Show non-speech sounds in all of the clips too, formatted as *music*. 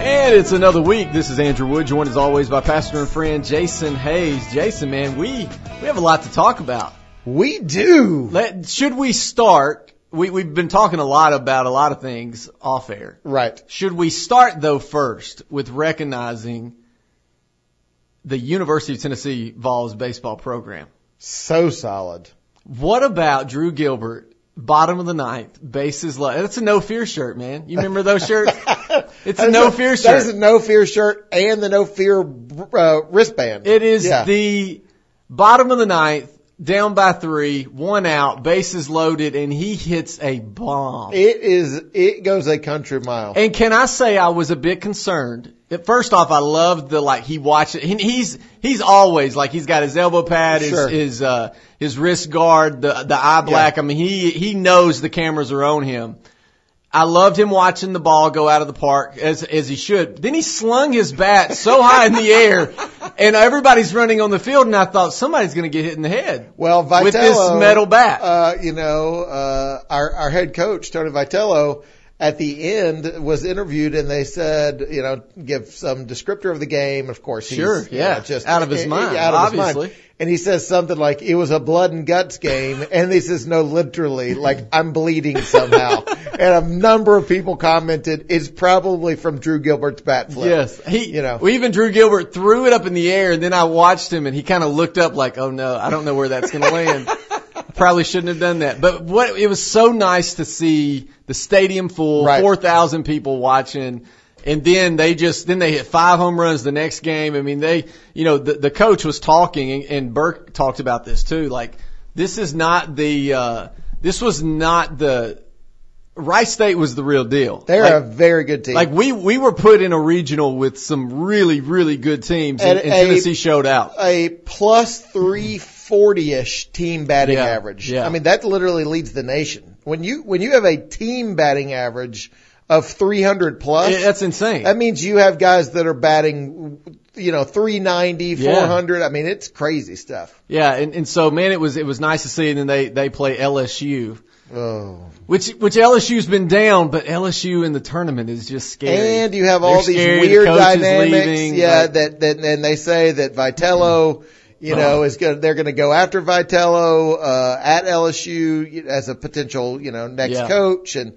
And it's another week. This is Andrew Wood, joined as always by pastor and friend Jason Hayes. Jason, man, we we have a lot to talk about. We do. Let, should we start? We we've been talking a lot about a lot of things off air. Right. Should we start though first with recognizing the University of Tennessee Vols baseball program? So solid. What about Drew Gilbert, bottom of the ninth, bases loaded. That's a no fear shirt, man. You remember those shirts? *laughs* It's a no fear That is shirt. a no fear shirt and the no fear uh, wristband. It is Yeah. the bottom of the ninth, down by three, one out, bases loaded, and he hits a bomb. It is. It goes a country mile. And can I say I was a bit concerned? First off, I loved the like he watched it. He- He's he's always like he's got his elbow pad, his Sure. his uh his wrist guard, the the eye black. I mean, he he knows the cameras are on him. I loved him watching the ball go out of the park as as he should. Then he slung his bat so high in the air, and everybody's running on the field, and I thought somebody's going to get hit in the head. well, Vitello, with this metal bat. Uh, you know, uh, our our head coach Tony Vitello at the end was interviewed, and they said, you know, give some descriptor of the game. Of course, he's, Sure, you yeah. know, just Out of his eh, mind, out of his mind. And he says something like, "It was a blood and guts game," *laughs* and he says, "No, literally, like I'm bleeding somehow." *laughs* and a number of people commented, "It's probably from Drew Gilbert's bat flip." Yes, he. You know. well, even Drew Gilbert threw it up in the air, and then I watched him, and he kind of looked up like, "Oh no, I don't know where that's going to land." *laughs* Probably shouldn't have done that. But what it was so nice to see the stadium full, Right. four thousand people watching. And then they just, then they hit five home runs the next game. I mean, they, you know, the, the coach was talking and, and Burke talked about this too. Like, this is not the, uh, this was not the, Wright State was the real deal. They're Like, a very good team. like we we were put in a regional with some really really good teams, and, And a- Tennessee showed out. a plus 340-ish team batting Yeah, average. yeah. I mean, that literally leads the nation. When you, when you have a team batting average of 300 plus, It- that's insane. that means you have guys that are batting, you know, 390, Yeah. I mean, it's crazy stuff. yeah, and, and so man, it was it was nice to see. And then they they play LSU, Oh. which which LSU's been down, but LSU in the tournament is just scary. And you have all They're these scary, weird is dynamics. leaving, yeah, like- that, that, and they say that Vitello, you know, is going they're going to go after Vitello, uh, at LSU as a potential, you know, next Yeah. coach. And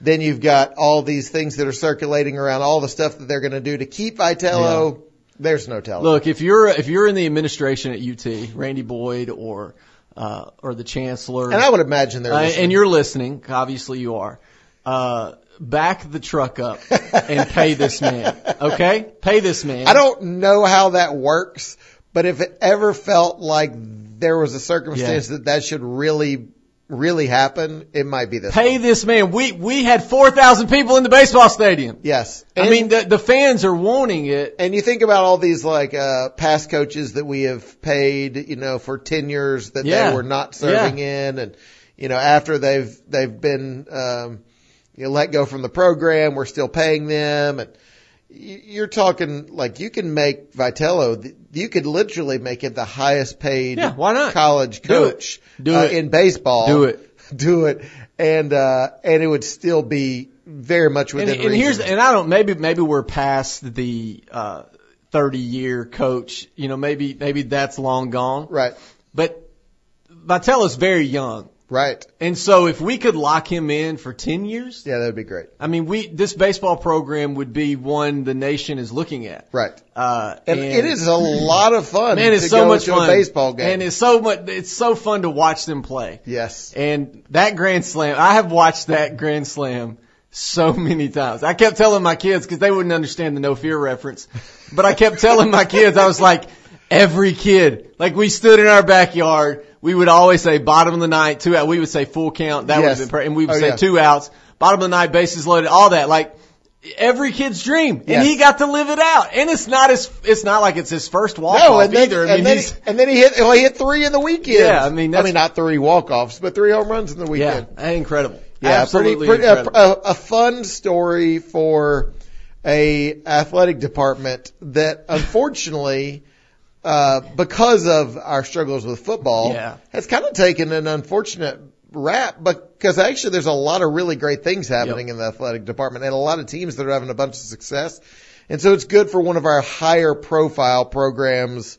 then you've got all these things that are circulating around all the stuff that they're going to do to keep Vitello. There's no telling. Look, if you're if you're in the administration at UT, Randy Boyd or uh, or the chancellor, and I would imagine they're Uh, and you're listening. Obviously, you are. Uh, back the truck up and pay this man. *laughs* Okay, pay this man. I don't know how that works, but if it ever felt like there was a circumstance that that should really, really happen, it might be this. pay one. this man. We we had four thousand people in the baseball stadium. Yes. I mean, the the fans are wanting it. And you think about all these like uh past coaches that we have paid, you know, for tenures that Yeah. they were not serving in and you know, after they've they've been um you know, let go from the program, we're still paying them and you're talking like you can make Vitello, you could literally make him the highest paid Yeah, why not? college Do it. coach Do uh, it. in baseball. Do it. *laughs* Do it. And, uh, and it would still be very much And, within and here's reason. and I don't maybe maybe we're past the uh, thirty year coach. You know, maybe maybe that's long gone. right. But Vitello's very young. Right. And so if we could lock him in for 10 years, Yeah, that'd be great. I mean, we, this baseball program would be one the nation is looking at. Right. Uh, And, it is a lot of fun man, it's to so go much to fun. a baseball game. And it's so much, it's so fun to watch them play. yes. And that Grand Slam, I have watched that Grand Slam so many times. I kept telling my kids, cause they wouldn't understand the no fear reference, but I kept telling my kids, I was like, every kid, like we stood in our backyard, we would always say bottom of the night, two out, we would say full count, that would have Yes. been, per- and we would Oh, say yeah. two outs, bottom of the night, bases loaded, all that, like, Every kid's dream, and Yes. he got to live it out. And it's not his, it's not like it's his first walk No, off either. I mean, and, then he, and then he hit, well, he hit three in the weekend. Yeah, I mean, I mean, not three walk-offs, but three home runs in the weekend. yeah, incredible. Yeah, Absolutely pretty, pretty, a, a fun story for a athletic department that unfortunately, uh, because of our struggles with football, Yeah. has kind of taken an unfortunate rap because actually there's a lot of really great things happening in the athletic department and a lot of teams that are having a bunch of success. And so it's good for one of our higher profile programs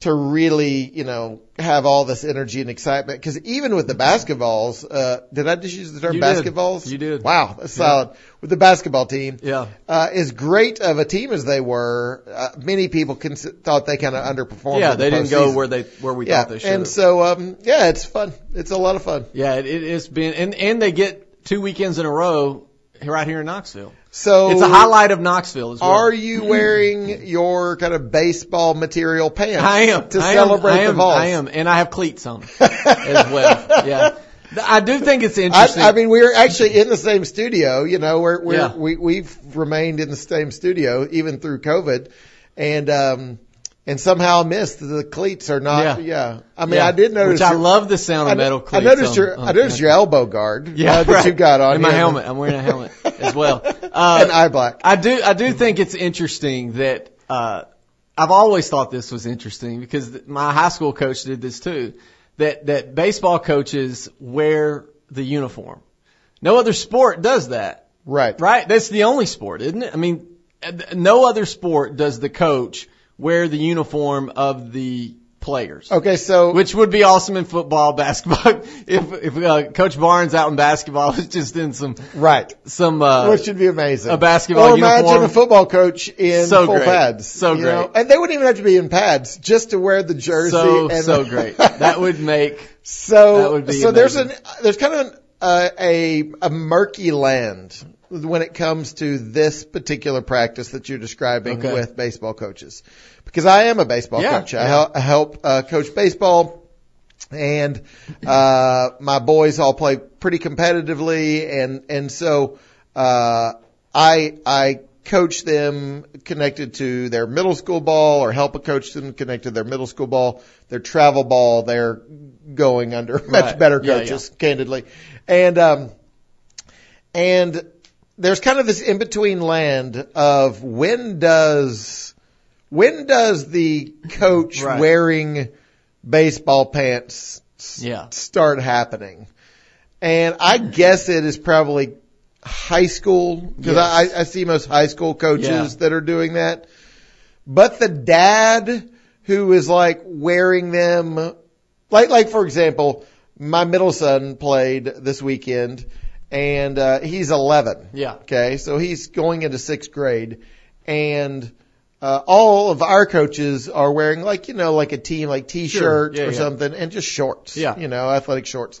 to really, you know, have all this energy and excitement. Because even with the basketballs, uh, did I just use the term You did. basketballs? You did. Wow, that's solid. With the basketball team, Yeah. uh, as great of a team as they were, uh, many people cons- thought they kind of underperformed. Yeah, the they didn't go where they where we yeah, thought they should. and so um, yeah, it's fun. It's a lot of fun. yeah, it, it has been, and and they get two weekends in a row right here in Knoxville. So It's a highlight of Knoxville as well. Are you wearing your kind of baseball material pants? I am to I am, celebrate I am, the Vols. I am, and I have cleats on as well. *laughs* Yeah, I do think it's interesting. I, I mean, we're actually in the same studio. You know, we're, we're Yeah. we we've remained in the same studio even through COVID, and um, and somehow missed the cleats are not. Yeah. Yeah, I mean, Yeah. I did notice. Which I your- love the sound of metal cleats. I noticed on- your on- I noticed your elbow guard. *laughs* yeah, uh, that right. you got on and my helmet. I'm wearing a helmet *laughs* as well. Uh, and eye black. I do I do think it's interesting that uh I've always thought this was interesting because my high school coach did this too. That that baseball coaches wear the uniform. No other sport does that, Right. right? That's the only sport, isn't it? I mean, uh, no other sport does the coach wear the uniform of the players. Okay, so Which would be awesome in football, *laughs* basketball. if if uh, Coach Barnes out in basketball is just in some right, some uh, which should be amazing. a basketball Or imagine uniform. a football coach in So full great. pads. So you know? great. and they wouldn't even have to be in pads just to wear the jersey. so and so great. *laughs* That would make So, That would be so there's an there's kind of an, uh, a a murky land when it comes to this particular practice that you're describing Okay. with baseball coaches, because I am a baseball Yeah, coach. I yeah. help, I help uh, coach baseball, and uh, my boys all play pretty competitively, and and so uh, I I coach them connected to their middle school ball or help a coach them connected to their middle school ball, their travel ball, they're going under *laughs* much Right. better Yeah, coaches, candidly. And um and there's kind of this in between land of when does when does the coach Right. wearing baseball pants s- Yeah. start happening? And I guess it is probably high school because Yes. I, I see most high school coaches Yeah. that are doing that. But the dad who is like wearing them, like like for example, my middle son played this weekend, and uh, he's 11. Yeah. Okay, so he's going into sixth grade, and uh, all of our coaches are wearing like you know like a team like t-shirts Yeah, or yeah. something, and just shorts. Yeah. You know, athletic shorts.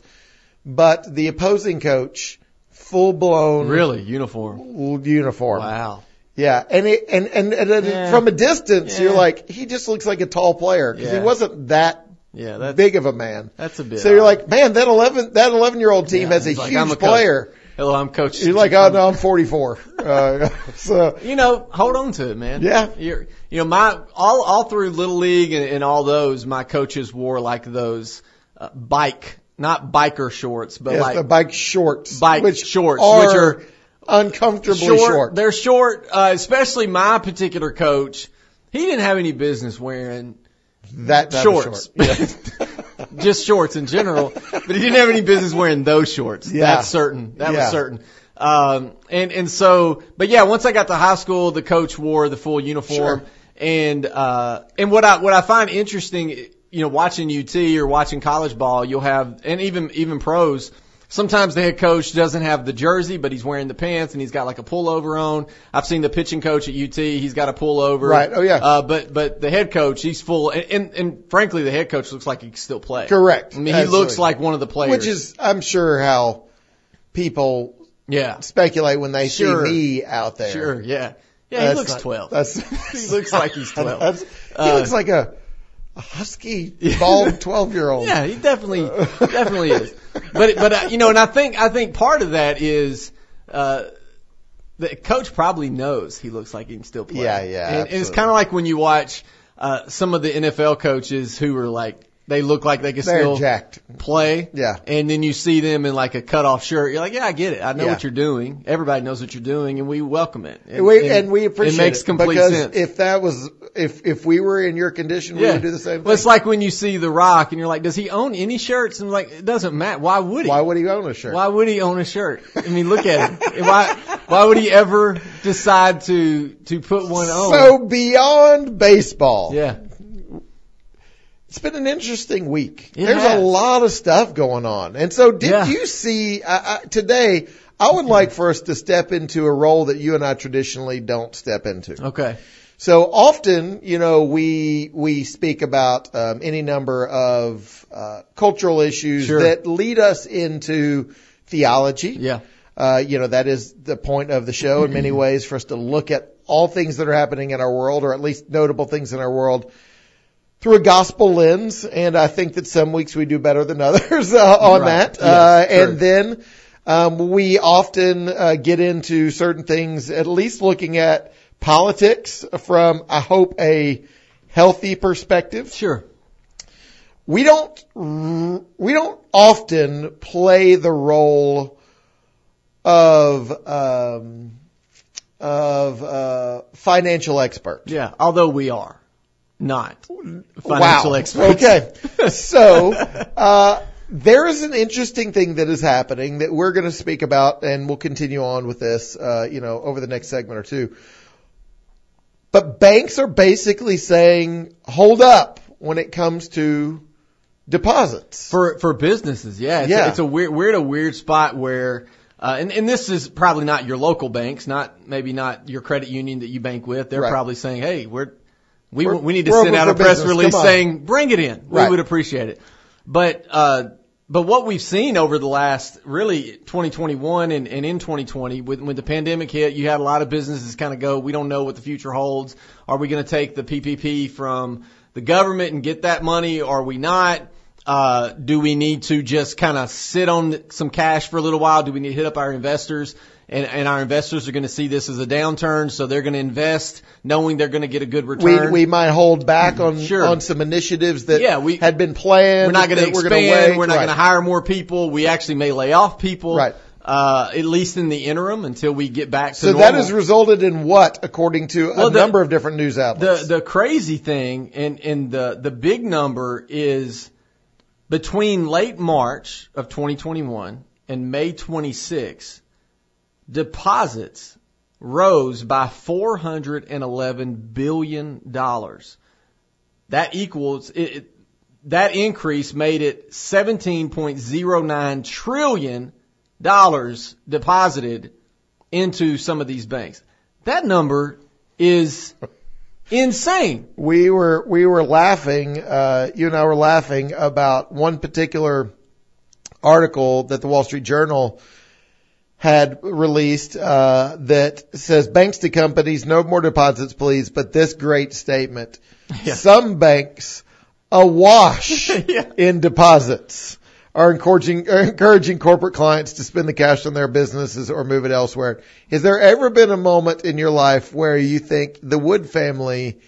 But the opposing coach, full blown really uniform. uniform. Wow. Yeah, and it, and and, and, and Yeah. from a distance, you're like, he just looks like a tall player because he wasn't that Yeah, that's big of a man. that's a bit. So you're odd. like, man, that eleven that eleven year old team Yeah, has a like, huge a coach. player. hello, I'm coach. You're like, oh no, I'm 44. Uh, *laughs* so you know, hold on to it, man. Yeah. You're, you know, my all all through little league and, and all those, my coaches wore like those uh, bike, not biker shorts, but yes, like the bike shorts, Bike which shorts, are, which are uncomfortably short. They're short, uh, especially my particular coach. He didn't have any business wearing That shorts. short. *laughs* just shorts in general, but he didn't have any business wearing those shorts. Yeah. That's certain. That Yeah. was certain. Um, and, and so, but yeah, once I got to high school, the coach wore the full uniform. Sure. And, uh, and what I, what I find interesting, you know, watching UT or watching college ball, you'll have, and even, even pros, Sometimes the head coach doesn't have the jersey, but he's wearing the pants and he's got like a pullover on. I've seen the pitching coach at UT; he's got a pullover. Right. Oh, yeah. Uh, but but the head coach, he's full, and, and and frankly, the head coach looks like he can still play. Correct. I mean, he Absolutely. looks like one of the players. Which is, I'm sure, how people yeah, speculate when they Sure. see me out there. sure, yeah, yeah. He That's looks not- twelve. That's *laughs* he looks like he's *laughs* twelve. That's, he Uh, looks like a, a husky, bald twelve year old. Yeah, he definitely definitely is. But but uh, you know, and I think I think part of that is uh the coach probably knows he looks like he can still play. Yeah, yeah, And, and it's kind of like when you watch uh some of the NFL coaches who are like they look like they can They're still jacked. play. Yeah. And then you see them in like a cutoff shirt. You're like, yeah, I get it. I know Yeah. what you're doing. Everybody knows what you're doing, and we welcome it. And, we, and, we appreciate it. makes complete because sense. if that was if if we were in your condition, we would do the same Well, it's like when you see The Rock, and you're like, does he own any shirts? And like, it doesn't matter. Why would he? Why would he own a shirt? Why would he own a shirt? I mean, look at him. Why, why would he ever decide to, to put one on? So beyond baseball, yeah. It's been an interesting week. It There's a lot of stuff going on. And so did Yeah. you see, I, I, today, I would like for us to step into a role that you and I traditionally don't step into. Okay. So often, you know, we we speak about um, any number of uh, cultural issues Sure. that lead us into theology. Yeah. Uh, you know, that is the point of the show in many *clears throat* ways for us to look at all things that are happening in our world, or at least notable things in our world, through a gospel lens. And I think that some weeks we do better than *laughs* others uh, on Right. that. Yes, uh, and then um, we often uh, get into certain things, at least looking at politics from, I hope, a healthy perspective Sure. we don't we don't often play the role of um, of uh, financial expert. Yeah. Although we are not financial wow. experts. Okay, *laughs* so uh, there is an interesting thing that is happening that we're going to speak about, and we'll continue on with this, uh, you know, over the next segment or two. But banks are basically saying, "Hold up," when it comes to deposits. For for businesses, yeah, it's, Yeah. A, it's a weird we're a weird spot where, uh, and and this is probably not your local banks, not maybe not your credit union that you bank with. They're Right. probably saying, hey, we're we We're- we need to send out a press release saying, bring it in. Right. We would appreciate it. But uh, but what we've seen over the last really 2021 and, and in 2020, when, when the pandemic hit, you had a lot of businesses kind of go, we don't know what the future holds. Are we going to take the PPP from the government and get that money? Or are we not? Uh, do we need to just kind of sit on some cash for a little while? Do we need to hit up our investors? And, and our investors are going to see this as a downturn, so they're going to invest knowing they're going to get a good return. we might hold back on Sure. on some initiatives that Yeah, we- had been planned. we're not going to we're expand. gonna. We're not Right. going to hire more people. We actually may lay off people. Right. Uh, at least in the interim until we get back to So normal. that has resulted in what, according to a the- number of different news outlets? the the crazy thing and and the the big number is between late March of 2021 and May 26, deposits rose by 411 billion dollars. That equals it, it, that increase made it 17.09 trillion dollars deposited into some of these banks. That number is insane. we were we were laughing. Uh, you and I were laughing about one particular article that the Wall Street Journal had released uh, that says banks to companies, no more deposits, please. But this great statement: *laughs* Yeah. some banks awash *laughs* Yeah. in deposits. Are encouraging are encouraging corporate clients to spend the cash on their businesses or move it elsewhere. Has there ever been a moment in your life where you think the Wood family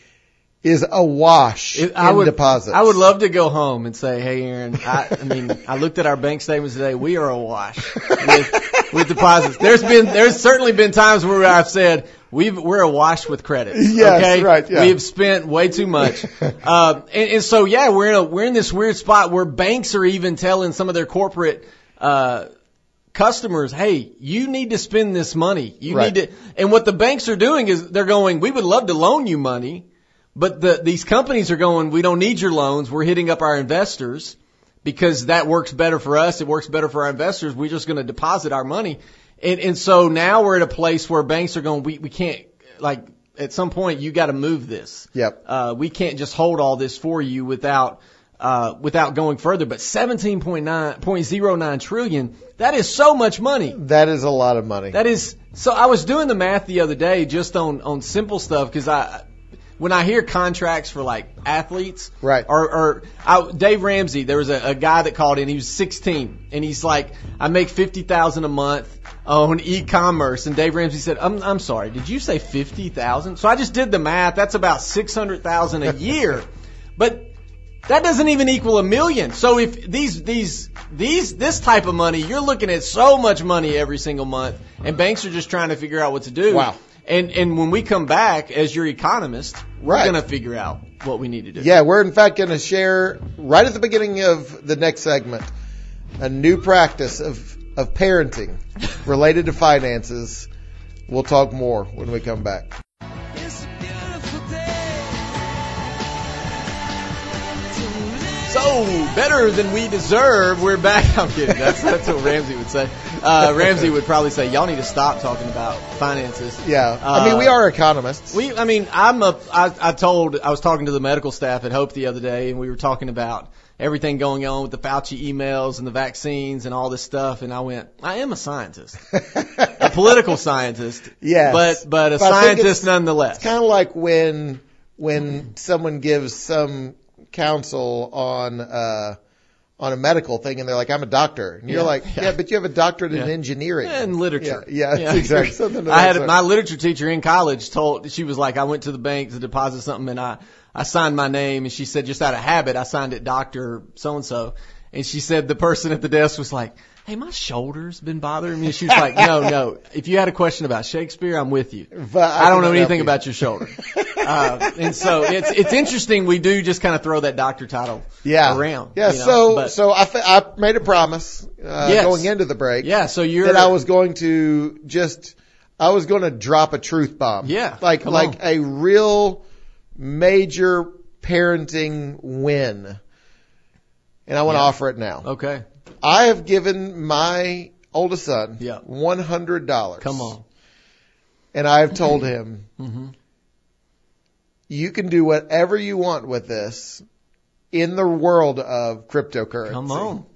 is awash It- in I would, deposits? I would love to go home and say, "Hey, Aaron, I, I mean, I looked at our bank statements today. We are awash with, with deposits. There's been, there's certainly been times where I've said we've, we're awash with credit. *laughs* Yes, okay? right, yeah. We have spent way too much. um, *laughs* and, and so, yeah, we're in a, we're in this weird spot where banks are even telling some of their corporate, uh, customers, hey, you need to spend this money. You Right. need to, and what the banks are doing is they're going, we would love to loan you money, but the, these companies are going, we don't need your loans. We're hitting up our investors because that works better for us. It works better for our investors. We're just going to deposit our money. And, and so now we're at a place where banks are going, we, we can't, like, at some point you got to move this. Yep. Uh, we can't just hold all this for you without, uh, without going further. But 17.9.09 trillion, that is so much money. That is a lot of money. That is so. I was doing the math the other day just on on simple stuff because I when I hear contracts for like athletes, Right. Or, or I, Dave Ramsey, there was a, a guy that called in. He was 16, and he's like, I make fifty thousand a month on e-commerce. And Dave Ramsey said, I'm I'm sorry, did you say fifty thousand? So I just did the math. That's about six hundred thousand a year. but That doesn't even equal a million. So if these these these this type of money, you're looking at so much money every single month, and banks are just trying to figure out what to do. Wow. And and when we come back as your economist, we're Right. gonna figure out what we need to do. Yeah, we're in fact going to share right at the beginning of the next segment a new practice of of parenting related to finances. We'll talk more when we come back. So better than we deserve. We're back. *laughs* I'm kidding. That's that's what Ramsey would say. Uh, Ramsey would probably say, "Y'all need to stop talking about finances." Yeah, I mean Uh, we are economists. We, I mean, I'm a. I, I told I was talking to the medical staff at Hope the other day, and we were talking about everything going on with the Fauci emails and the vaccines and all this stuff, and I went, I am a scientist, *laughs* a political scientist, Yes. but but a But scientist it's- nonetheless. It's kind of like when when someone gives some counsel on uh on a medical thing and they're like, I'm a doctor. And you're Yeah, like, yeah. yeah. but you have a doctorate in engineering. and literature. Yeah, yeah, that's *laughs* exactly. *laughs* Something to I had sort. my literature teacher in college told she was like, I went to the bank to deposit something and I I signed my name and she said just out of habit I signed it Doctor so and so and she said the person at the desk was like, Hey, my shoulder's been bothering me. She was like, No, no. If you had a question about Shakespeare, I'm with you. But I, don't know anything you. about your shoulder. uh, and so it's it's interesting. We do just kind of throw that doctor title yeah. around. Yeah. you know, so but- so I fa- I made a promise uh, Yes. going into the break yeah. So you're that I was going to just I was going to drop a truth bomb. Yeah, Like like on. a real major parenting win. And I want to offer it now. okay. I have given my oldest son Yeah. one hundred dollars. Come on. And I have told him hmm you can do whatever you want with this in the world of cryptocurrency. Come on.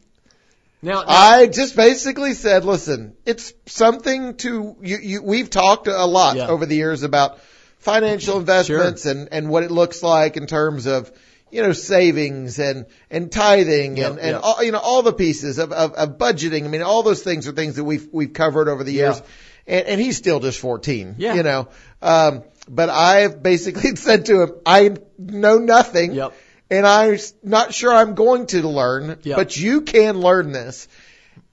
Now, now I just basically said, listen, it's something to you. you we've talked a lot Yeah. over the years about financial investments and and what it looks like in terms of you know savings and and tithing Yep, and and yep. all, you know all the pieces of, of of budgeting. I mean, all those things are things that we've we've covered over the years. Yeah. And, and he's still just 14, Yeah. you know. Um, but I've basically *laughs* said to him, I know nothing Yep. and I'm not sure I'm going to learn, Yep. but you can learn this.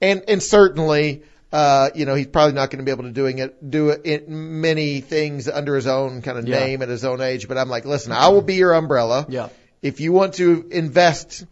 And, and certainly, uh, you know, he's probably not going to be able to doing it, do it, it many things under his own kind of Yeah. name at his own age. But I'm like, listen, I will be your umbrella. Yeah. If you want to invest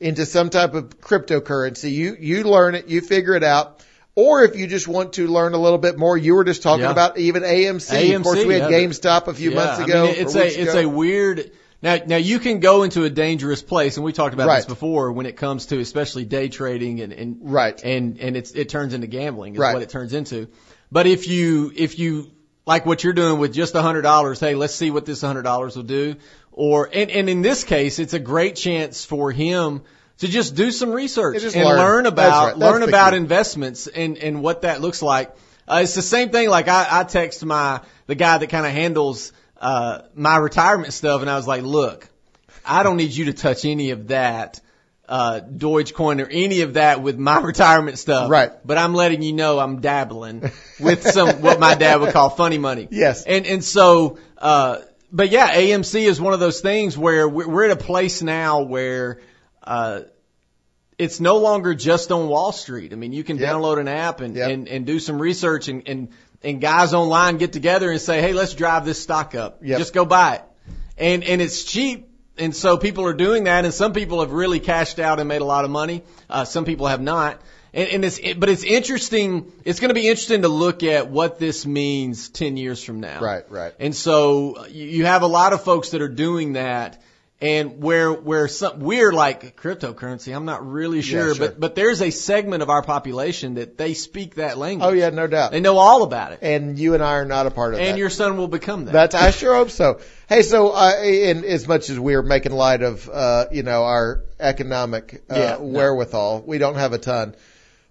into some type of cryptocurrency, you, you learn it, you figure it out. Or if you just want to learn a little bit more, you were just talking Yeah. about even AMC. Of course, we had yeah. GameStop a few yeah, months I ago. mean, it's a it's ago. a weird. Now, now you can go into a dangerous place, and we talked about this before when it comes to especially day trading and and Right. and and it's it turns into gambling is Right. what it turns into. But if you if you like what you're doing with just a hundred dollars, hey, let's see what this hundred dollars will do. Or and and in this case, it's a great chance for him to just do some research and learn. learn, That's about right. That's learn about key. investments and and what that looks like. Uh, it's the same thing. Like I, I text my the guy that kind of handles uh, my retirement stuff, and I was like, look, I don't need you to touch any of that. Uh, Dogecoin or any of that with my *laughs* retirement stuff. Right. But I'm letting you know I'm dabbling with some, what my dad would call funny money. *laughs* Yes. And, and so, uh, but yeah, AMC is one of those things where we're, at a place now where, uh, it's no longer just on Wall Street. I mean, you can Yep. download an app and, Yep. and, and do some research and, and, and guys online get together and say, Hey, let's drive this stock up. Yep. Just go buy it. And, and it's cheap. And so people are doing that and some people have really cashed out and made a lot of money. Uh, some people have not. And, and it's, but it's interesting. It's going to be interesting to look at what this means 10 years from now. Right, right. And so you have a lot of folks that are doing that. And where where some we're like cryptocurrency, I'm not really sure, sure. but but there's a segment of our population that they speak that language. Oh yeah, no doubt. they know all about it, And you and I are not a part of that. and your son will become that. That's I sure hope so. Hey, so uh, in as much as we're making light of uh, you know our economic uh, Yeah, no. wherewithal, we don't have a ton.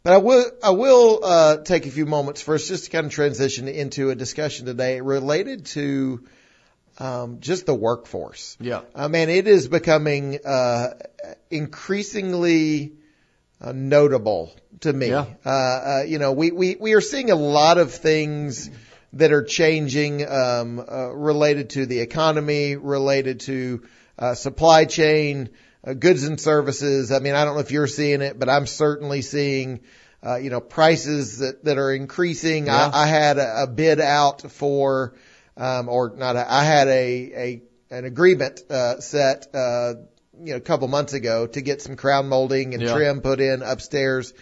But I will I will uh, take a few moments first just to kind of transition into a discussion today related to um, just the workforce. yeah, I mean, it is becoming uh, increasingly uh, notable to me. Yeah. Uh, uh, you know, we, we, we are seeing a lot of things that are changing um, uh, related to the economy, related to uh, supply chain, uh, goods and services. I mean, I don't know if you're seeing it, but I'm certainly seeing, uh, you know, prices that, that are increasing. Yeah. I, I had a, a bid out for, um, or not, a, I had a, a, an agreement, uh, set, uh, you know, a couple months ago to get some crown molding and Yeah. trim put in upstairs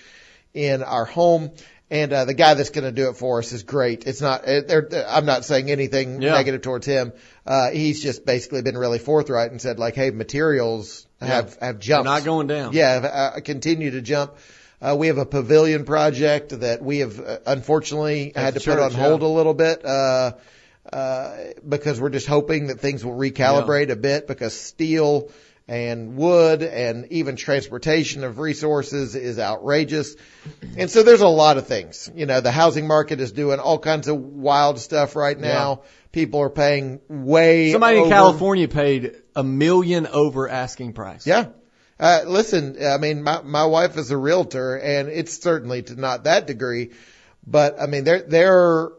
in our home. And uh, the guy that's going to do it for us is great. It's not. They're, I'm not saying anything Yeah. negative towards him. Uh, he's just basically been really forthright and said like, "Hey, materials have have They're jumped. not going down. Yeah, have, uh, continue to jump. Uh, we have a pavilion project that we have uh, unfortunately At had to put on hold yeah. a little bit. Uh, uh, because we're just hoping that things will recalibrate a bit because steel and wood and even transportation of resources is outrageous. And so there's a lot of things. You know, the housing market is doing all kinds of wild stuff right now. People are paying way Somebody in California paid a million over asking price. yeah. Uh, listen, I mean, my, my wife is a realtor and it's certainly to not that degree, but I mean, there, there,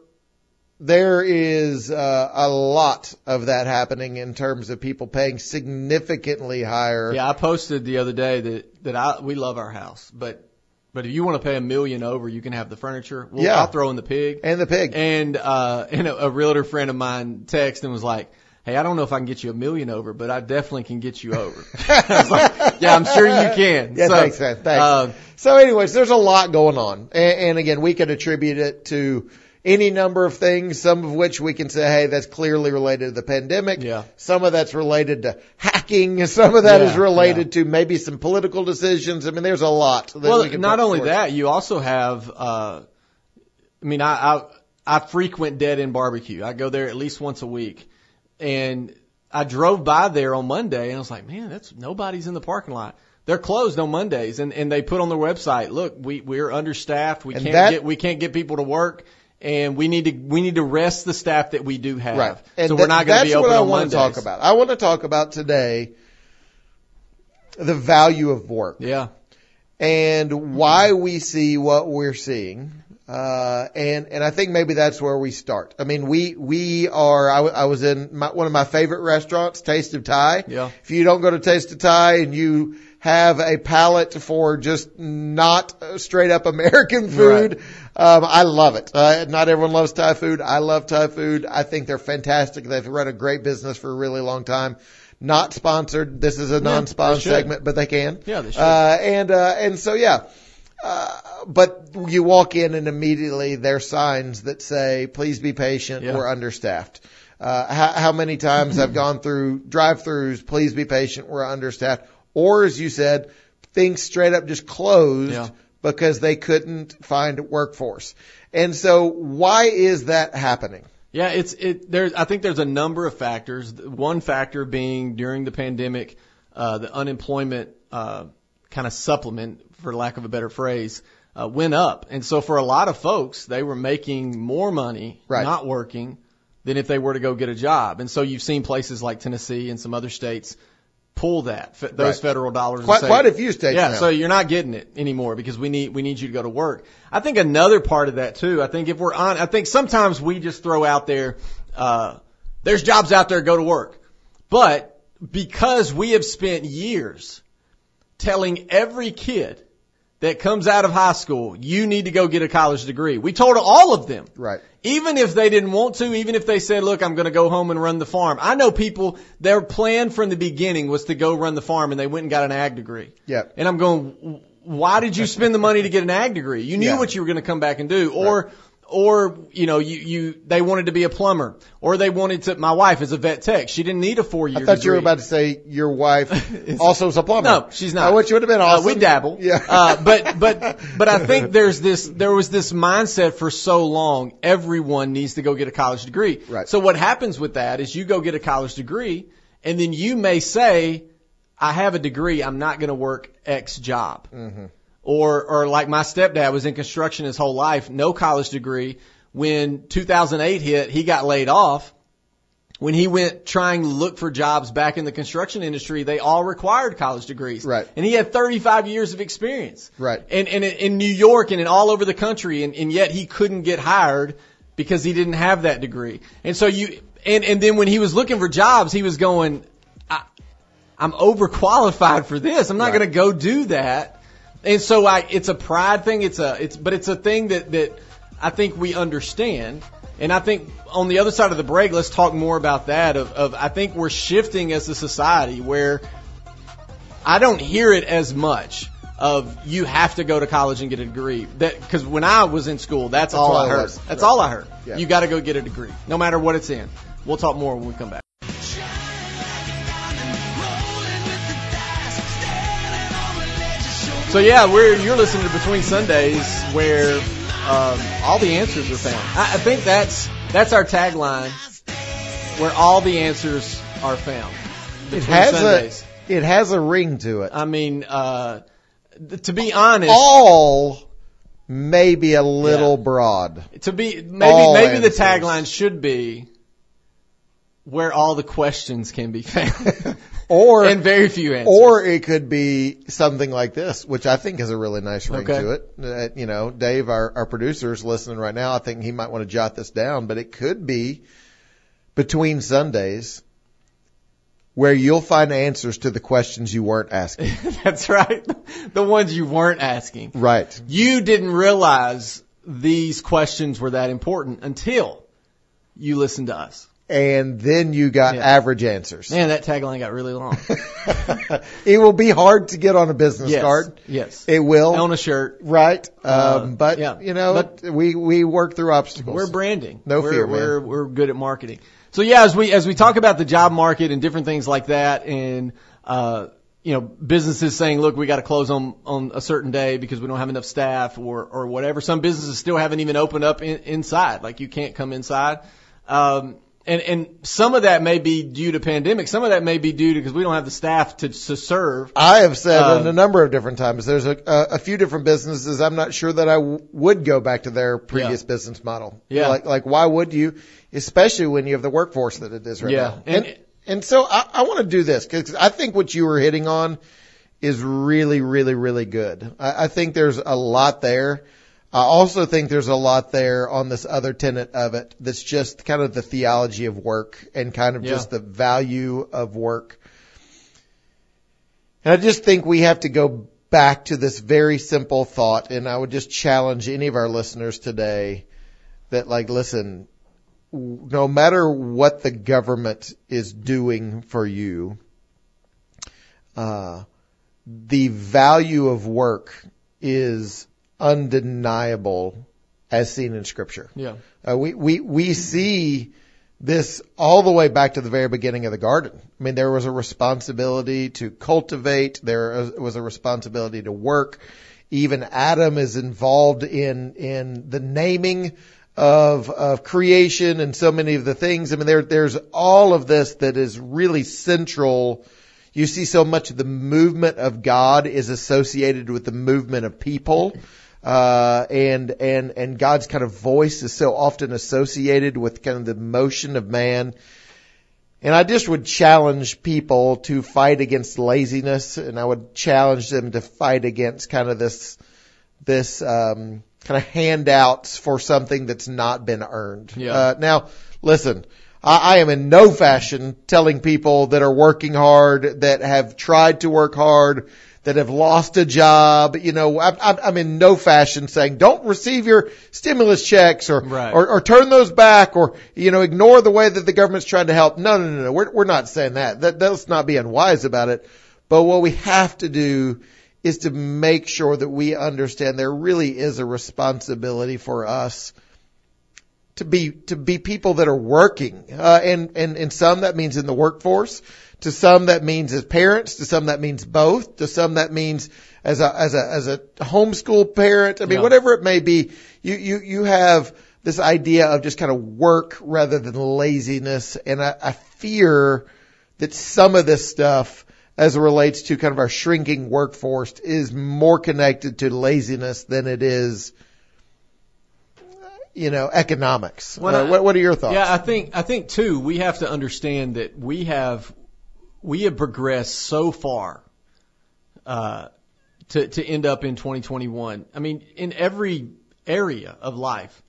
there is, uh, a lot of that happening in terms of people paying significantly higher. Yeah, I posted the other day that that I we love our house, but but if you want to pay a million over, you can have the furniture. Well, Yeah. I'll throw in the pig. And the pig. And uh, and a, a realtor friend of mine texted and was like, "Hey, I don't know if I can get you a million over, but I definitely can get you over." *laughs* I was like, "Yeah, I'm sure you can." Yeah, So, thanks, man. Thanks. uh, so anyways, there's a lot going on. And, and again, we could attribute it to any number of things, some of which we can say, hey, that's clearly related to the pandemic. Yeah. Some of that's related to hacking. *laughs* Some of that is Yeah, related to maybe some political decisions. I mean, there's a lot. That well, we can not only that, you also have. Uh, I mean, I, I I frequent Dead End Barbecue. I go there at least once a week, and I drove by there on Monday, and I was like, man, that's nobody's in the parking lot. They're closed on Mondays, and and they put on their website, look, we we're understaffed. We And can't that- get we can't get people to work. And we need to we need to rest the staff that we do have. Right. And so that- we're not going to be open on That's what I want to talk about. I want to talk about today the value of work. Yeah. and why we see what we're seeing. Uh, and, and I think maybe that's where we start. I mean, we, we are, I, w- I was in my, one of my favorite restaurants, Taste of Thai. Yeah. If you don't go to Taste of Thai and you have a palate for just not straight up American food, um, I love it. Uh, not everyone loves Thai food. I love Thai food. I think they're fantastic. They've run a great business for a really long time. Not sponsored. This is a non-sponsored segment, but they can. Yeah, they should. Uh, and, uh, and so yeah. Uh, but you walk in and immediately there's signs that say, please be patient. Yeah. We're understaffed. Uh, how, how many times I've gone through drive-throughs, please be patient. We're understaffed. Or as you said, things straight up just closed Yeah. because they couldn't find workforce. And so why is that happening? Yeah, it's it. There's I think there's a number of factors. One factor being during the pandemic, uh, the unemployment uh, kind of supplement, for lack of a better phrase, uh, went up, and so for a lot of folks, they were making more money Right. not working than if they were to go get a job. And so you've seen places like Tennessee and some other states pull that f- those Right. federal dollars. and Quite, say- quite a few states yeah, now. so you're not getting it anymore because we need we need you to go to work. I think another part of that too. I think if we're on, I think sometimes we just throw out there, uh, there's jobs out there, go to work. But because we have spent years telling every kid that comes out of high school, you need to go get a college degree. We told all of them. Right. Even if they didn't want to, even if they said, look, I'm going to go home and run the farm. I know people, their plan from the beginning was to go run the farm and they went and got an ag degree. Yep. And I'm going, why did you spend the money to get an ag degree? You knew Yeah. what you were going to come back and do. Or, or, you know, you, you, they wanted to be a plumber or they wanted to, my wife is a vet tech. She didn't need a four year I thought degree. you were about to say your wife *laughs* also is a plumber. No, she's not. Uh, which would have been Uh, awesome. we dabble. Yeah. Uh, but but *laughs* but I think there's this there was this mindset for so long. Everyone needs to go get a college degree. Right. So what happens with that is you go get a college degree, and then you may say, "I have a degree. I'm not going to work X job." Mm-hmm. Or or like my stepdad was in construction his whole life, no college degree. When 2008 hit, he got laid off when he went trying to look for jobs back in the construction industry, they all required college degrees. Right. And he had 35 years of experience. Right. And, and in- in New York and in all over the country, and, and yet he couldn't get hired because he didn't have that degree. And so you, and, and then when he was looking for jobs, he was going, I, I'm overqualified for this. I'm not Right. going to go do that. And so I, it's a pride thing. It's a, it's, but it's a thing that, that I think we understand. And I think on the other side of the break, let's talk more about that of, of I think we're shifting as a society where I don't hear it as much of you have to go to college and get a degree. That because when I was in school, that's, all all I heard. That's Right. all I heard. Yeah. You got to go get a degree, no matter what it's in. We'll talk more when we come back. So yeah, we're you're listening to Between Sundays, where um, all the answers are found. I, I think that's that's our tagline, where all the answers are found. It Between has Sundays. a it has a ring to it. I mean, uh, th- to be honest, All may be a little Yeah. broad. to be maybe all maybe the tagline should be where all the questions can be found, *laughs* Or and very few answers. Or it could be something like this, which I think has a really nice ring Okay. to it. Uh, you know, Dave, our, our producer, is listening right now. I think he might want to jot this down, but it could be between Sundays where you'll find answers to the questions you weren't asking. *laughs* that's right, the ones you weren't asking. right. You didn't realize these questions were that important until you listened to us. And then you got Yeah. average answers. Man, that tagline got really long. *laughs* it will be hard to get on a business yes. card. Yes. It will. On a shirt. right. Um, Uh, but, yeah. you know, But- we, we work through obstacles. We're branding. No we're, fear, man. We're we're good at marketing. So yeah, as we as we talk about the job market and different things like that, and uh, you know, businesses saying, look, we got to close on on a certain day because we don't have enough staff or or whatever. Some businesses still haven't even opened up in, inside. Like you can't come inside. Um, and and some of that may be due to pandemic. Some of that may be due to because we don't have the staff to to serve. I have said Um, in a number of different times, there's a, a, a few different businesses. I'm not sure that I w- would go back to their previous Yeah. business model. Yeah. Like, like why would you? Especially when you have the workforce that it is right Yeah. now. And, And- and so I, I want to do this because I think what you were hitting on is really, really, really good. I, I think there's a lot there. I also think there's a lot there on this other tenet of it that's just kind of the theology of work and kind of Yeah. just the value of work. And I just think we have to go back to this very simple thought, and I would just challenge any of our listeners today that like, listen, no matter what the government is doing for you, uh, the value of work is undeniable as seen in scripture. Yeah. Uh, we, we, we see this all the way back to the very beginning of the garden. I mean, there was a responsibility to cultivate. There was a responsibility to work. Even Adam is involved in, in the naming of, of creation and so many of the things. I mean, there, there's all of this that is really central. You see so much of the movement of God is associated with the movement of people. Uh, and, and, and God's kind of voice is so often associated with kind of the motion of man. And I just would challenge people to fight against laziness and I would challenge them to fight against kind of this, this, um, kind of handouts for something that's not been earned. Yeah. Uh, now, listen, I, I am in no fashion telling people that are working hard, that have tried to work hard, that have lost a job, you know, I'm, I'm, I'm in no fashion saying don't receive your stimulus checks or, Right. or, or turn those back or, you know, ignore the way that the government's trying to help. No, no, no, no. We're, we're not saying that. that. Let's not be unwise about it. But what we have to do is to make sure that we understand there really is a responsibility for us to be to be people that are working, uh, and and and some that means in the workforce, to some that means as parents, to some that means both, to some that means as a as a as a homeschool parent. I mean, Yeah. whatever it may be, you you you have this idea of just kind of work rather than laziness, and I, I fear that some of this stuff. As it relates to kind of our shrinking workforce is more connected to laziness than it is you know, economics. Uh, I- what, what are your thoughts? Yeah, I think I think too we have to understand that we have we have progressed so far uh, to to end up in 2021. I mean, in every area of life,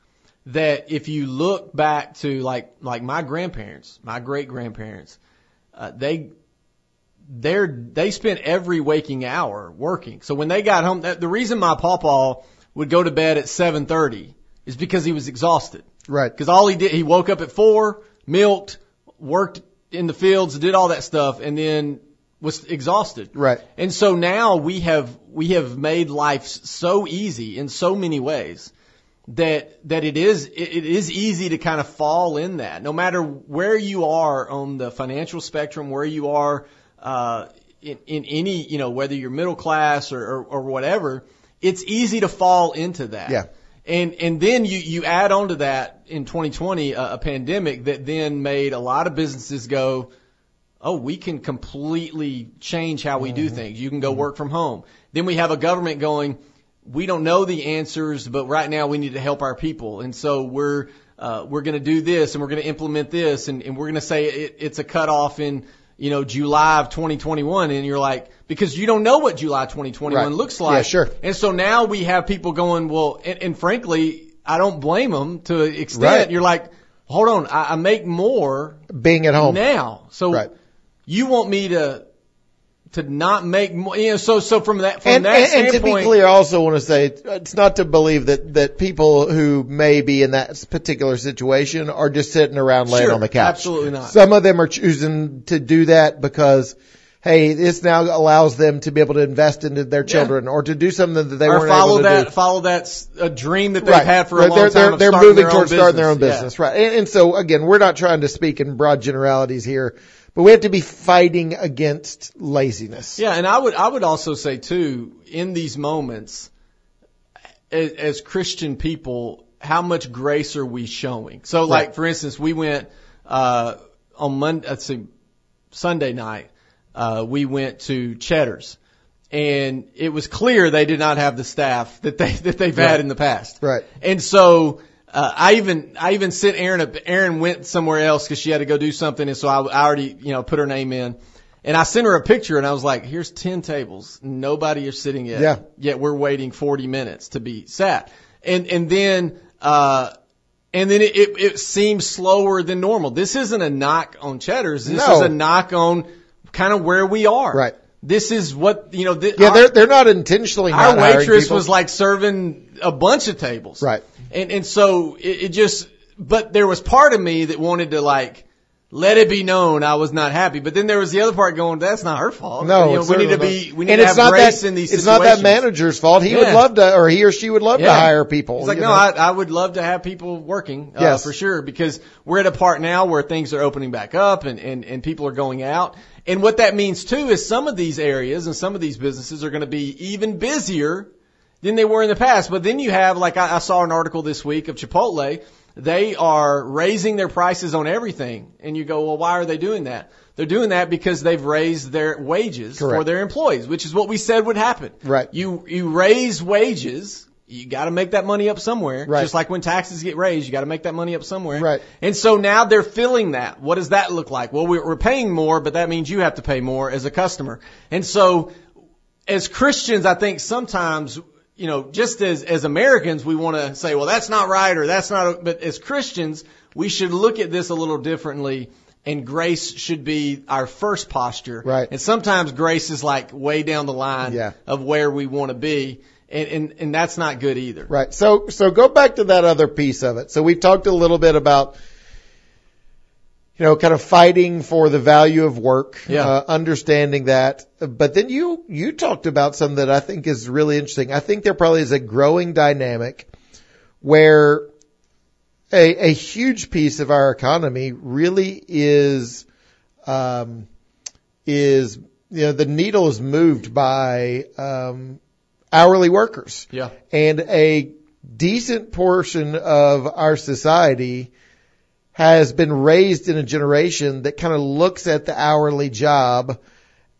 that if you look back to like like my grandparents, my great grandparents, uh, they they're they spent every waking hour working. So when they got home, that, the reason my pawpaw would go to bed at 7:30 is because he was exhausted. Right. Because all he did, he woke up at four, milked, worked in the fields, did all that stuff, and then was exhausted. Right. And so now we have we have made life so easy in so many ways that that it is it, it is easy to kind of fall in that. No matter where you are on the financial spectrum, where you are uh, in, in any you know whether you're middle class or, or, or whatever, it's easy to fall into that. Yeah. And and then you you add on to that in 2020 a, a pandemic that then made a lot of businesses go, oh, we can completely change how we do things. You can go work from home. Then we have a government going, we don't know the answers, but right now we need to help our people, and so we're uh, we're going to do this and we're going to implement this, and, and we're going to say it, it's a cutoff in you know July of 2021, and you're like because you don't know what July 2021 Right. looks like. Yeah, sure. And so now we have people going, well, and, and frankly, I don't blame them to an extent. Right. You're like, hold on, I, I make more Being at home. now. So Right. you want me to to not make more? You know, so so from that from And, that and, and to be standpoint, clear, I also want to say it's not to believe that, that people who may be in that particular situation are just sitting around laying Sure, on the couch. absolutely not. Some of them are choosing to do that because, hey, this now allows them to be able to invest into their children or to do something that they or weren't follow able to that do. follow that a dream that they've Right. had for a They're- long they're, time. of They're, moving towards starting their own business. business, right? And, and so again, we're not trying to speak in broad generalities here, but we have to be fighting against laziness. Yeah, and I would I would also say too in these moments, as, as Christian people, how much grace are we showing? So, like Right. for instance, we went uh, on Monday, let's see, Sunday night. Uh, we went to Cheddar's, and it was clear they did not have the staff that they *laughs* that they've Right. had in the past. Right. And so uh, I even I even sent Aaron. A, Aaron went somewhere else because she had to go do something, and so I, I already you know put her name in. And I sent her a picture, and I was like, "Here's ten tables. Nobody is sitting yet. Yeah. Yet we're waiting 40 minutes to be sat." And and then uh, and then it, it, it seems slower than normal. This isn't a knock on Cheddar's. This No. is a knock on kind of where we are. Right. This is what you know. Thi- Yeah, our- they're they're not intentionally our not hiring waitress was like serving a bunch of tables. Right. And and so it, it just but there was part of me that wanted to like let it be known I was not happy. But then there was the other part going, that's not her fault. No, You know, it's we need to be we need and to it's have not grace that, in these It's situations. not that manager's fault. He would love to, or he or she would love to hire people. He's like, no. I, I would love to have people working, uh, Yes. for sure, because we're at a part now where things are opening back up and, and, and people are going out. And what that means too is some of these areas and some of these businesses are going to be even busier than they were in the past. But then you have, like I, I saw an article this week of Chipotle. They are raising their prices on everything. And you go, well, why are they doing that? They're doing that because they've raised their wages for their employees, which is what we said would happen. Right. You, you raise wages. You got to make that money up somewhere. Right. Just like when taxes get raised, you got to make that money up somewhere. Right. And so now they're filling that. What does that look like? Well, we're we're paying more, but that means you have to pay more as a customer. And so as Christians, I think sometimes, you know, just as, as Americans, we want to say, well, that's not right or that's not, but as Christians, we should look at this a little differently and grace should be our first posture. Right. And sometimes grace is like way down the line Yeah. of where we want to be. And, and, and that's not good either. Right. So so go back to that other piece of it. So we've talked a little bit about you know kind of fighting for the value of work, Yeah. uh, understanding that. But then you you talked about something that I think is really interesting. I think there probably is a growing dynamic where a a huge piece of our economy really is um is you know the needle is moved by um hourly workers Yeah. and a decent portion of our society has been raised in a generation that kind of looks at the hourly job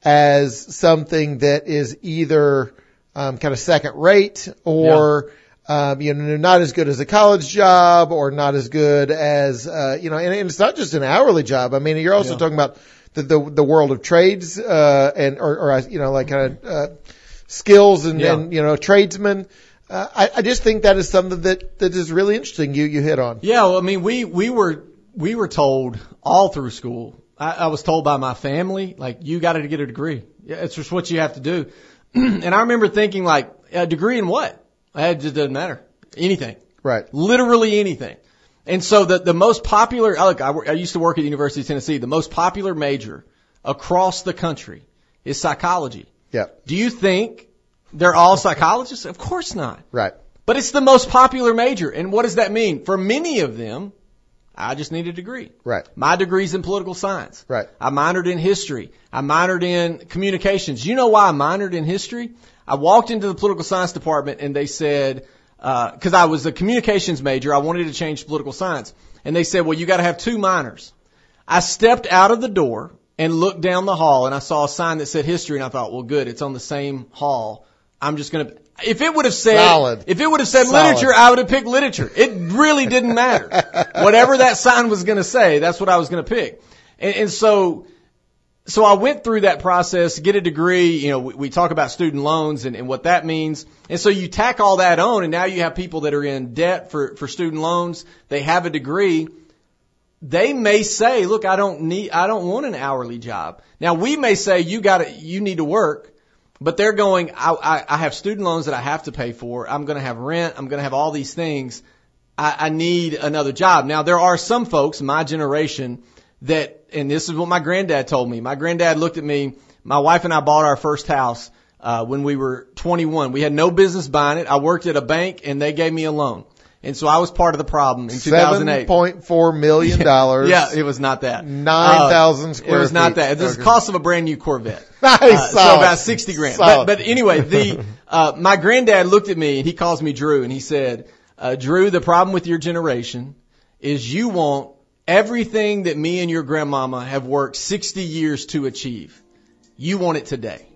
as something that is either um, kind of second rate or um, you know not as good as a college job or not as good as uh, you know and, and it's not just an hourly job. I mean you're also Yeah. talking about the, the the world of trades uh, and or, or you know like kind of uh, skills and, Yeah. and you know tradesmen. Uh, I, I just think that is something that that is really interesting. You you hit on Yeah, well, I mean, we we were we were told all through school. I, I was told by my family, like, you got to get a degree. Yeah, It's just what you have to do. *clears throat* and I remember thinking, like, a degree in what? It just doesn't matter. Anything. Right. Literally anything. And so the, the most popular, look, I, I used to work at the University of Tennessee. The most popular major across the country is psychology. Yeah. Do you think they're all psychologists? Of course not. Right. But it's the most popular major. And what does that mean? For many of them, I just need a degree. Right. My degree's in political science. Right. I minored in history. I minored in communications. You know why I minored in history? I walked into the political science department and they said, uh, because I was a communications major, I wanted to change political science. And they said, well, you got to have two minors. I stepped out of the door and looked down the hall and I saw a sign that said history and I thought, well, good, it's on the same hall. I'm just going to, if it would have said, Solid. if it would have said Solid. literature, I would have picked literature. It really didn't matter. *laughs* Whatever that sign was going to say, that's what I was going to pick. And, and so, so I went through that process, get a degree. You know, we, we talk about student loans and, and what that means. And so you tack all that on, and now you have people that are in debt for, for student loans. They have a degree. They may say, look, I don't need, I don't want an hourly job. Now we may say, you got to, you need to work. But they're going, I, I, I have student loans that I have to pay for. I'm going to have rent. I'm going to have all these things. I, I need another job. Now there are some folks, my generation, that, and this is what my granddad told me. My granddad looked at me. My wife and I bought our first house uh, when we were 21. We had no business buying it. I worked at a bank and they gave me a loan. And so I was part of the problem in 2008. Seven point four million *laughs* dollars. Yeah, it was not that. 9,000 Uh, square feet. It was not that. It was the cost of a brand new Corvette. *laughs* Nice, Uh, so about 60 grand. But, but anyway, the, *laughs* uh, my granddad looked at me and he calls me Drew and he said, uh, Drew, the problem with your generation is you want everything that me and your grandmama have worked 60 years to achieve. You want it today.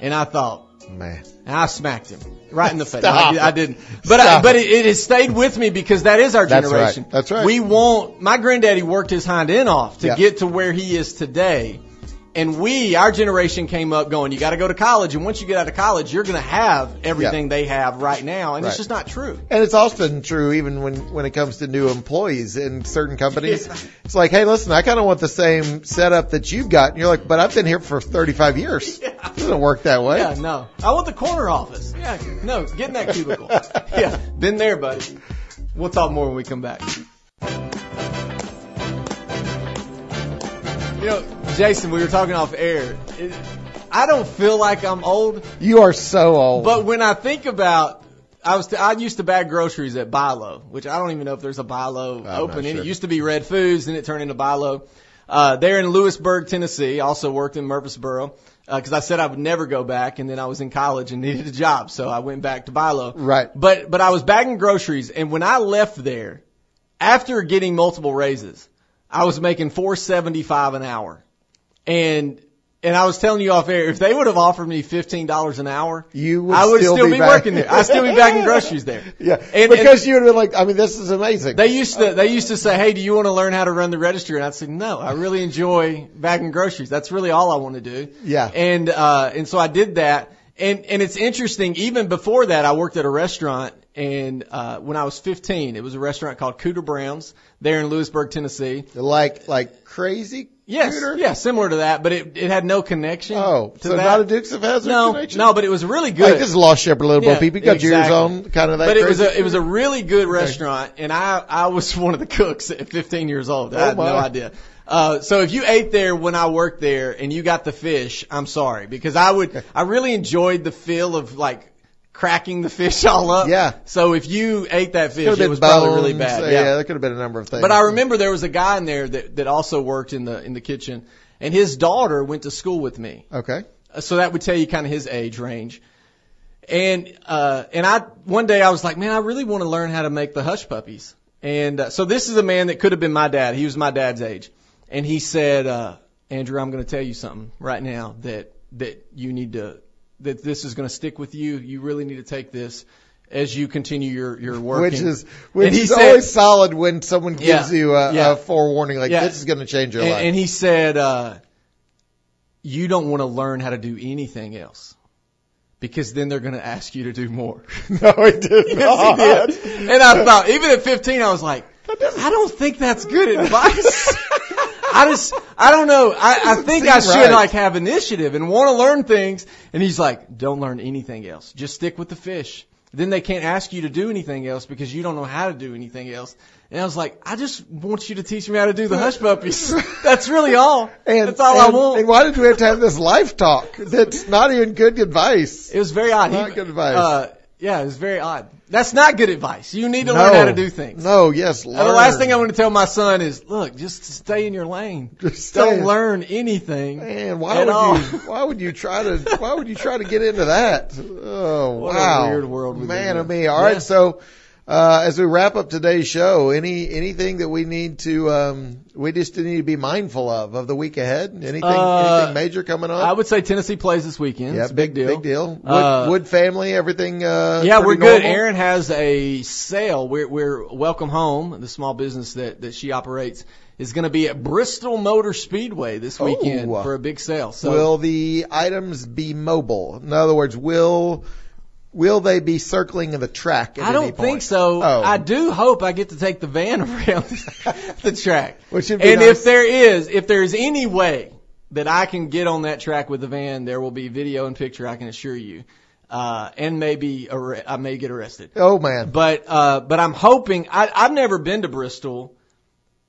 And I thought, Man. and I smacked him right in the face. I, I didn't, but I, but it, it has stayed with me because that is our generation. That's right. That's right. We want my granddaddy worked his hind end off to Yeah. get to where he is today, and we, our generation, came up going, you got to go to college, and once you get out of college, you're going to have everything Yeah. they have right now, and Right. it's just not true. And it's often true even when, when it comes to new employees in certain companies. It's like, hey, listen, I kind of want the same setup that you've got. And you're like, but I've been here for 35 years. It doesn't work that way. Yeah, no, I want the corner office. Yeah, no, get in that cubicle. *laughs* yeah, been there, buddy. We'll talk more when we come back. You know, Jason, we were talking off air. It, I don't feel like I'm old, You are so old. but when I think about, I was I used to bag groceries at Bi-Lo, which I don't even know if there's a Bi-Lo not open. sure. It used to be Red Foods, and it turned into Bi-Lo. Uh, there in Lewisburg, Tennessee. Also worked in Murfreesboro because I said I would never go back, and then I was in college and *laughs* needed a job, so I went back to Bi-Lo. Right. But but I was bagging groceries, and when I left there, after getting multiple raises, I was making four seventy five an hour, and and I was telling you off air, if they would have offered me fifteen dollars an hour, You would I would still still, be be, working there. I'd still be bagging groceries there. *laughs* yeah. and, because you would have been like, I mean, this is amazing. they used to they used to say, "Hey, do you want to learn how to run the register?" And I'd say, "No, I really enjoy bagging groceries. That's really all I want to do." Yeah. And uh and so I did that. And and it's interesting. Even before that, I worked at a restaurant. And uh when I was 15, it was a restaurant called Cooter Brown's there in Lewisburg, Tennessee. like, like crazy Yes, Cooter? yeah, similar to that, but it it had no connection. Oh, to so that. not a Dukes of Hazzard no, connection? no, but it was really good. Like this is Lost Shepherd, Little Bo Yeah, Peep. You got yours exactly. on, kind of that but it was a it was a really good restaurant, and I I was *laughs* one of the cooks at 15 years old. I Oh, had no idea. Uh, so if you ate there when I worked there and you got the fish, I'm sorry because I would *laughs* I really enjoyed the feel of like cracking the fish *laughs* all up. Yeah. So if you ate that fish, it was probably really bad. Uh, Yeah, there could have been a number of things. But I remember there was a guy in there that that also worked in the in the kitchen, and his daughter went to school with me. Okay. Uh, so that would tell you kind of his age range. And uh, and I one day I was like, man, I really want to learn how to make the hush puppies. And uh, so this is a man that could have been my dad. He was my dad's age, and he said, uh, Andrew, I'm going to tell you something right now that that you need to that this is going to stick with you. You really need to take this as you continue your your work. Which is which is said- always solid when someone gives Yeah, you a, yeah. a forewarning like Yeah. this is going to change your and, life. and he said, uh, you don't want to learn how to do anything else because then they're going to ask you to do more. *laughs* no, he did. *laughs* Yes, he did. And I thought, even at 15, I was like, I don't think that's good advice. *laughs* I just, I don't know. I, I think I should right. like have initiative and want to learn things. And he's like, don't learn anything else. Just stick with the fish. Then they can't ask you to do anything else because you don't know how to do anything else. And I was like, I just want you to teach me how to do the hush puppies. *laughs* That's really all. And, That's all I want. And why did we have to have this life talk? That's not even good advice. It was very odd. Not He- good advice. Uh, yeah, it's very odd. That's not good advice. You need to learn how to do things. No, yes. And the last thing I want to tell my son is, look, just stay in your lane. *laughs* Just Don't learn anything. Man, why would all. you? *laughs* Why would you try to? Why would you try to get into that? *laughs* Oh What a wow, weird world we man of me. All right, Yeah. so uh, as we wrap up today's show, any anything that we need to, um, we just need to be mindful of of the week ahead. Anything, Uh, anything major coming up? I would say Tennessee plays this weekend. yeah, it's a big, deal. Big deal. Wood, Uh, Wood family, everything. Uh, Yeah, we're good. normal? Aaron has a sale. We're, we're Welcome Home, the small business that, that she operates, is going to be at Bristol Motor Speedway this weekend Oh. for a big sale. So will the items be mobile? In other words, will will they be circling the track? I don't think so. Oh. I do hope I get to take the van *laughs* around the track. *laughs* Which would be and nice. if there is, if there's any way that I can get on that track with the van, there will be video and picture. I can assure you, uh, and maybe arre- I may get arrested. Oh man, But uh, but I'm hoping. I, I've never been to Bristol,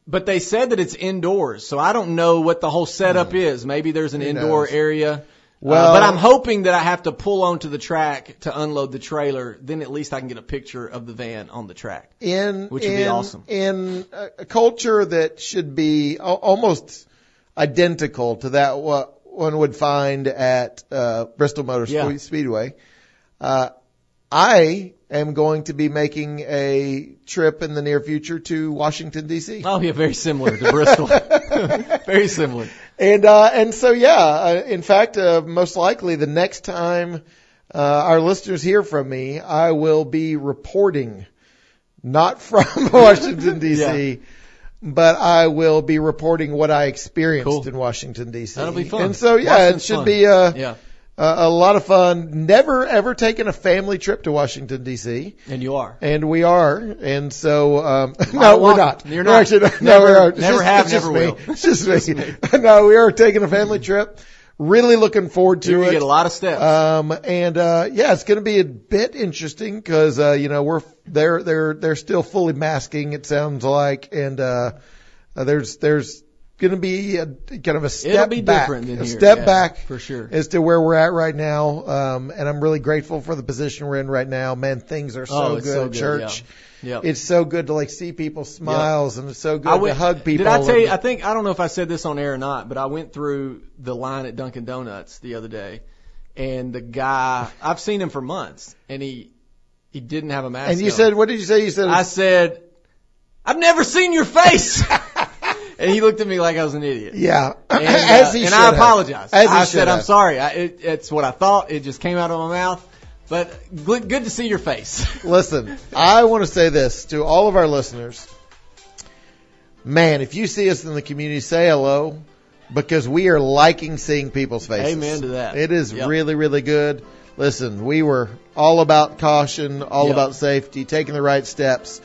but they said that it's indoors, so I don't know what the whole setup is. Maybe there's an. Who indoor knows? area. Well- uh, but I'm hoping that I have to pull onto the track to unload the trailer. Then at least I can get a picture of the van on the track. in Which would in, be awesome. in a, culture that should be almost identical to that what one would find at uh, Bristol Motor Yeah. Speedway. Uh, I am going to be making a trip in the near future to Washington D.C. Oh yeah, very similar to Bristol. *laughs* very similar. And uh, and so yeah, uh, in fact, uh, most likely the next time uh, our listeners hear from me, I will be reporting not *laughs* from *laughs* Washington D.C. Yeah. But I will be reporting what I experienced Cool. in Washington D.C. That'll be fun. And so yeah, Washington's it should fun. be uh, Yeah, a, a lot of fun. Never ever taken a family trip to Washington D.C. and you are. And we are, and so um, *laughs* no, we're not. You're We're not. actually. Never- no, we are. It's never just- have, just never me. will. *laughs* It's just me. *laughs* no, we are taking a family trip. Really looking forward to You're it. get a lot of steps. Um, and uh, yeah, it's going to be a bit interesting because uh, you know we're they're they're they're still fully masking. It sounds like, and uh, uh, there's there's going to be a kind of a step It'll be back, different than a here, step yeah, back for sure. as to where we're at right now. Um, and I'm really grateful for the position we're in right now. Man, things are so Oh, good so at good, church. Yep. It's so good to like see people smiles, and it's so good I to hug people. Did I tell you? I think I don't know if I said this on air or not, but I went through the line at Dunkin' Donuts the other day, and the guy I've seen him for months, and he he didn't have a mask. and you on. said, what did you say? You said, I said, I've never seen your face, *laughs* and he looked at me like I was an idiot. yeah, And, *laughs* as uh, he and should I have. apologize. As he I should said, I'm have. sorry. I, it, it's what I thought. It just came out of my mouth. But good, good to see your face. *laughs* Listen, I want to say this to all of our listeners. Man, if you see us in the community, say hello because we are liking seeing people's faces. Amen to that. It is Yep. really, really good. Listen, we were all about caution, all Yep. about safety, taking the right steps.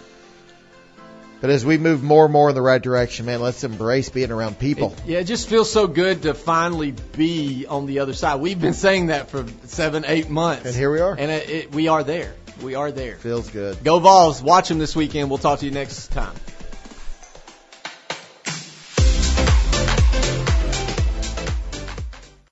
But as we move more and more in the right direction, man, let's embrace being around people. Yeah, it just feels so good to finally be on the other side. We've been saying that for seven, eight months. And here we are. And it, it, we are there. We are there. Feels good. Go Vols. Watch them this weekend. We'll talk to you next time.